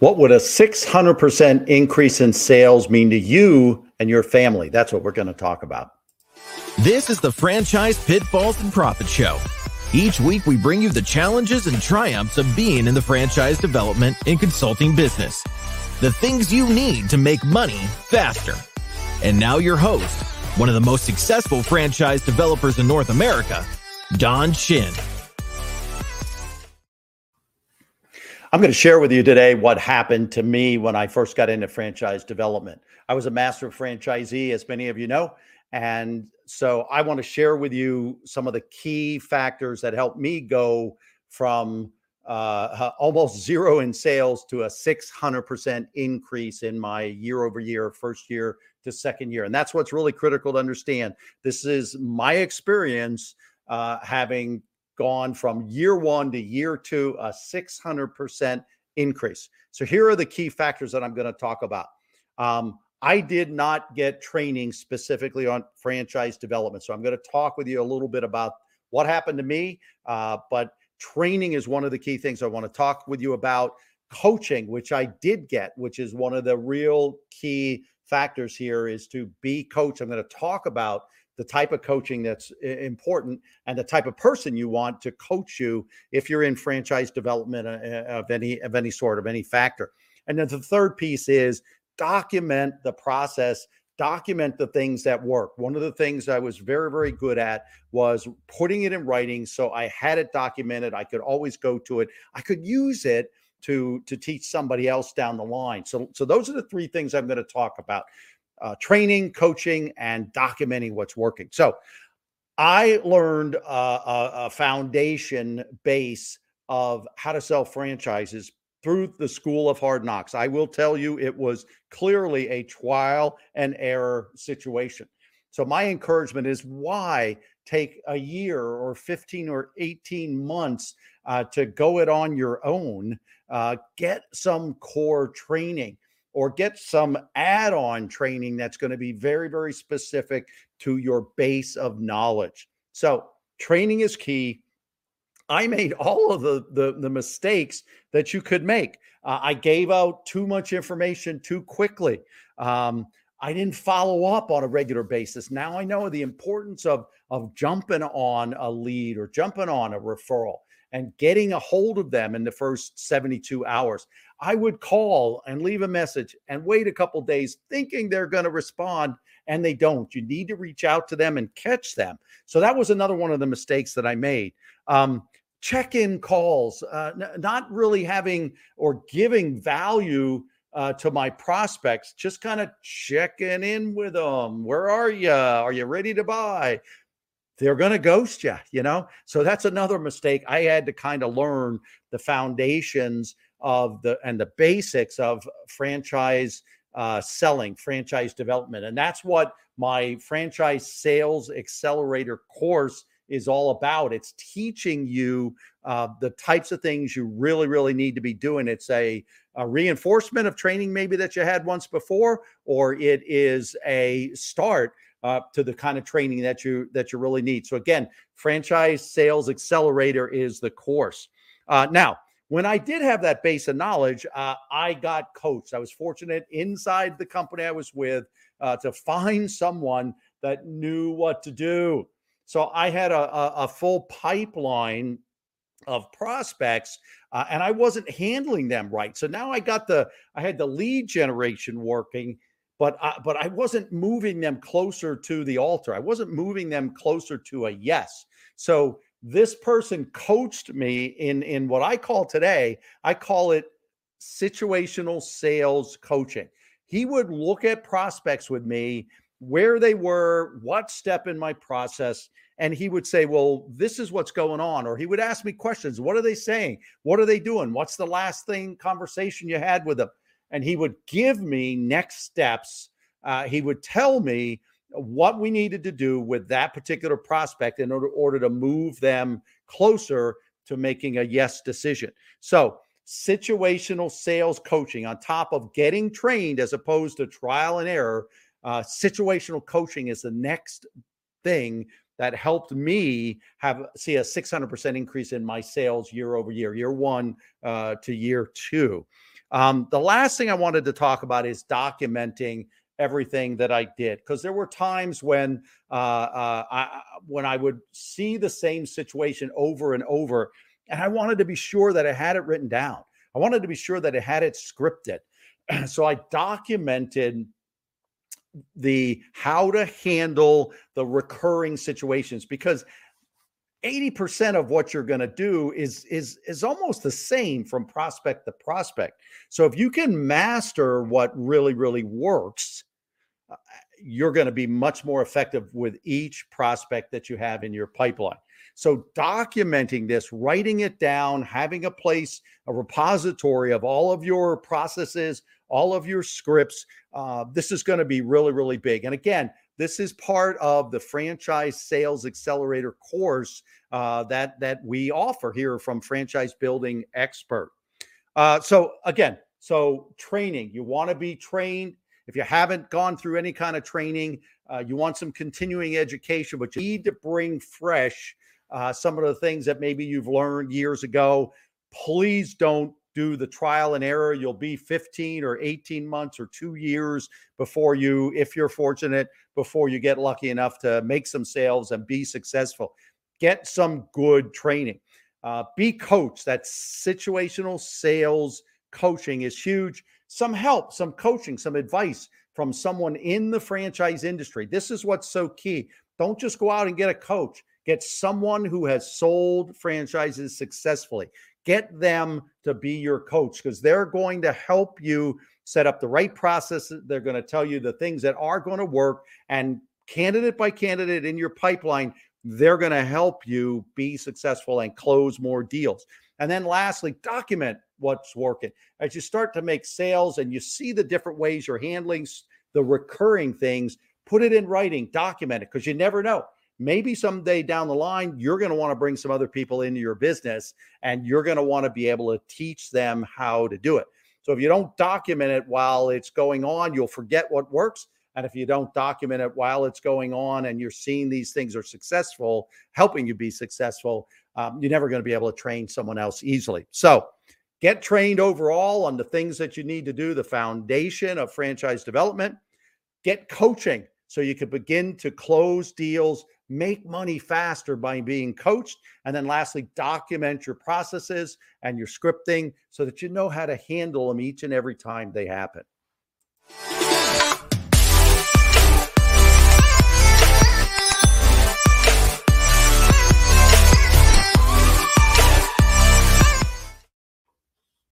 What would a 600% increase in sales mean to you and your family? That's what we're going to talk about. This is the Franchise Pitfalls and Profit Show. Each week, we bring you the challenges and triumphs of being in the franchise development and consulting business. The things you need to make money faster. And now, your host, one of the most successful franchise developers in North America, Don Shin. I'm going to share with you today what happened to me when I first got into franchise development. I was a master franchisee, as many of you know. And so I want to share with you some of the key factors that helped me go from uh, almost zero in sales to a 600% increase in my year over year, first year to second year. And that's what's really critical to understand. This is my experience uh, having gone from year one to year two, a 600% increase. So here are the key factors that I'm going to talk about. Um, I did not get training specifically on franchise development. So I'm going to talk with you a little bit about what happened to me. Uh, but training is one of the key things I want to talk with you about. Coaching, which I did get, which is one of the real key factors here, is to be coached. I'm going to talk about the type of coaching that's important and the type of person you want to coach you if you're in franchise development uh, uh, of any of any sort of any factor. And then the third piece is document the process document the things that work. One of the things i was very very good at was putting it in writing so i had it documented i could always go to it i could use it to to teach somebody else down the line. So so those are the three things i'm going to talk about uh, training, coaching, and documenting what's working. So I learned uh, a, foundation base of how to sell franchises through the school of hard knocks. I will tell you, it was clearly a trial and error situation. So, my encouragement is why take a year or 15 or 18 months uh, to go it on your own? Uh, get some core training or get some add on training that's going to be very, very specific to your base of knowledge. So, training is key. I made all of the, the, the mistakes that you could make. Uh, I gave out too much information too quickly. Um, I didn't follow up on a regular basis. Now I know the importance of, of jumping on a lead or jumping on a referral and getting a hold of them in the first 72 hours. I would call and leave a message and wait a couple days thinking they're going to respond and they don't. You need to reach out to them and catch them. So that was another one of the mistakes that I made. Um, check in calls, uh, n- not really having or giving value uh, to my prospects, just kind of checking in with them. Where are you? Are you ready to buy? They're going to ghost you, you know? So that's another mistake. I had to kind of learn the foundations of the and the basics of franchise uh, selling, franchise development. And that's what my franchise sales accelerator course is all about. It's teaching you uh, the types of things you really, really need to be doing. It's a, a, reinforcement of training, maybe that you had once before, or it is a start uh, to the kind of training that you that you really need. So again, franchise sales accelerator is the course. Uh, now, when I did have that base of knowledge, uh, I got coached. I was fortunate inside the company I was with uh, to find someone that knew what to do. So I had a, a, a full pipeline of prospects uh, and I wasn't handling them right. So now I got the I had the lead generation working but I, but I wasn't moving them closer to the altar. I wasn't moving them closer to a yes. So this person coached me in in what I call today. I call it situational sales coaching. He would look at prospects with me, where they were, what step in my process, and he would say, "Well, this is what's going on," or he would ask me questions. What are they saying? What are they doing? What's the last thing conversation you had with them? And he would give me next steps. Uh, he would tell me what we needed to do with that particular prospect in order, order to move them closer to making a yes decision. So, situational sales coaching on top of getting trained as opposed to trial and error, uh, situational coaching is the next thing that helped me have see a 600% increase in my sales year over year, year one uh, to year two. Um, the last thing I wanted to talk about is documenting everything that I did because there were times when uh, uh, I, when I would see the same situation over and over, and I wanted to be sure that I had it written down. I wanted to be sure that I had it scripted. so I documented the how to handle the recurring situations because 80% of what you're going to do is is is almost the same from prospect to prospect. So if you can master what really really works, uh, you're going to be much more effective with each prospect that you have in your pipeline. So documenting this, writing it down, having a place, a repository of all of your processes, all of your scripts, uh, this is going to be really really big. And again, this is part of the franchise sales accelerator course uh, that that we offer here from Franchise Building Expert. Uh, so again, so training. You want to be trained. If you haven't gone through any kind of training, uh, you want some continuing education, but you need to bring fresh uh, some of the things that maybe you've learned years ago. Please don't do the trial and error. You'll be 15 or 18 months or two years before you, if you're fortunate, before you get lucky enough to make some sales and be successful. Get some good training. Uh, be coached. That situational sales coaching is huge. Some help, some coaching, some advice from someone in the franchise industry. This is what's so key. Don't just go out and get a coach. Get someone who has sold franchises successfully. Get them to be your coach because they're going to help you set up the right process. They're going to tell you the things that are going to work. And candidate by candidate in your pipeline, they're going to help you be successful and close more deals. And then lastly, document what's working. As you start to make sales and you see the different ways you're handling the recurring things, put it in writing, document it because you never know maybe someday down the line, you're going to want to bring some other people into your business and you're going to want to be able to teach them how to do it. So if you don't document it while it's going on, you'll forget what works. And if you don't document it while it's going on and you're seeing these things are successful, helping you be successful, um, you're never going to be able to train someone else easily. So get trained overall on the things that you need to do, the foundation of franchise development. Get coaching so you could begin to close deals, make money faster by being coached. And then lastly, document your processes and your scripting so that you know how to handle them each and every time they happen.